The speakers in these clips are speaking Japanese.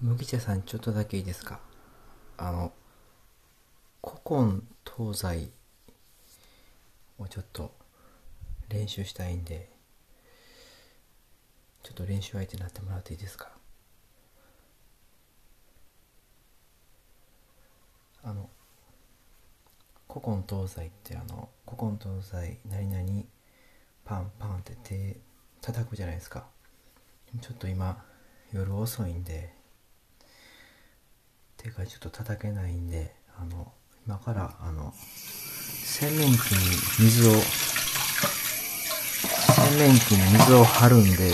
麦茶さんちょっとだけいいですか？あの古今東西をちょっと練習したいんでちょっと練習相手になってもらっていいですか？あの古今東西ってあの古今東西何々パンパンって手叩くじゃないですか。ちょっと今夜遅いんで手がちょっと叩けないんであの今からあの洗面器に水を洗面器に水を張るんで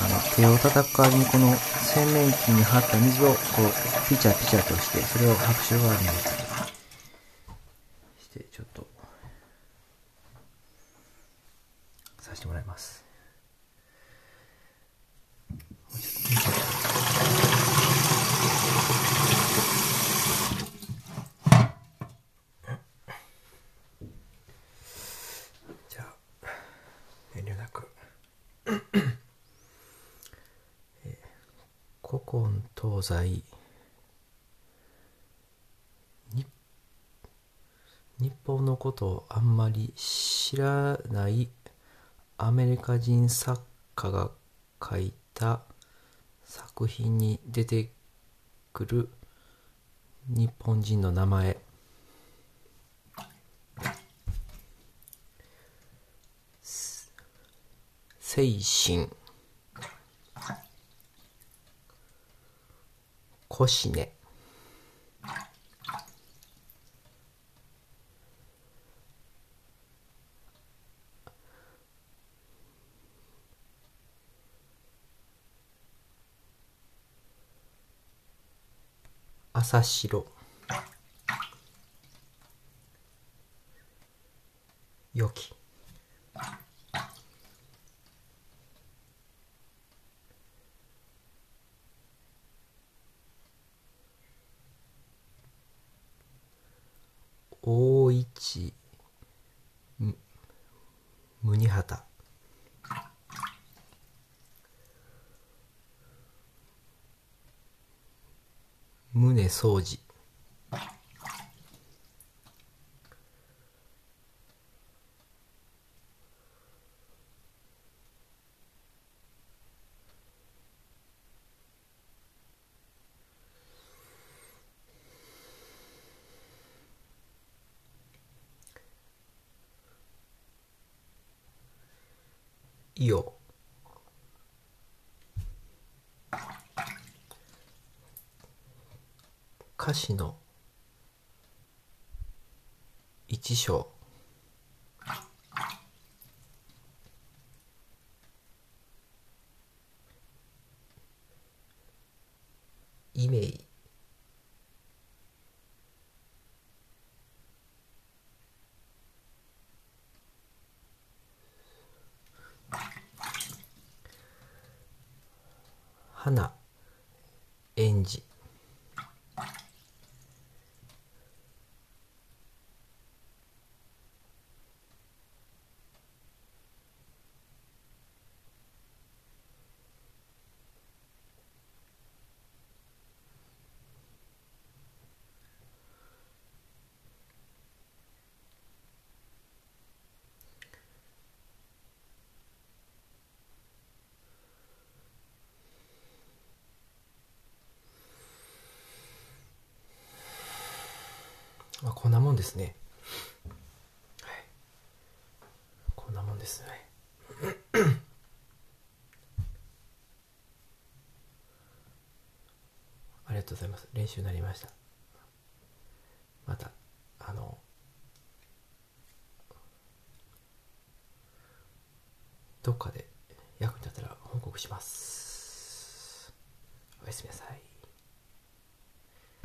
あの手を叩く代わりにこの洗面器に張った水をこうピチャピチャとしてそれを拍手代わりにしてちょっとさせてもらいますじゃあ遠慮なくえー古今東西。日本のことをあんまり知らないアメリカ人作家が書いた作品に出てくる日本人の名前。精神。コシネ朝城良き。大市宗畑宗宗。次伊予歌詞の一章。イメイ。花園児。まあこんなもんですね。はい。こんなもんですね。ありがとうございます。練習になりました。またあのどっかで役に立ったら報告します。おやすみなさい。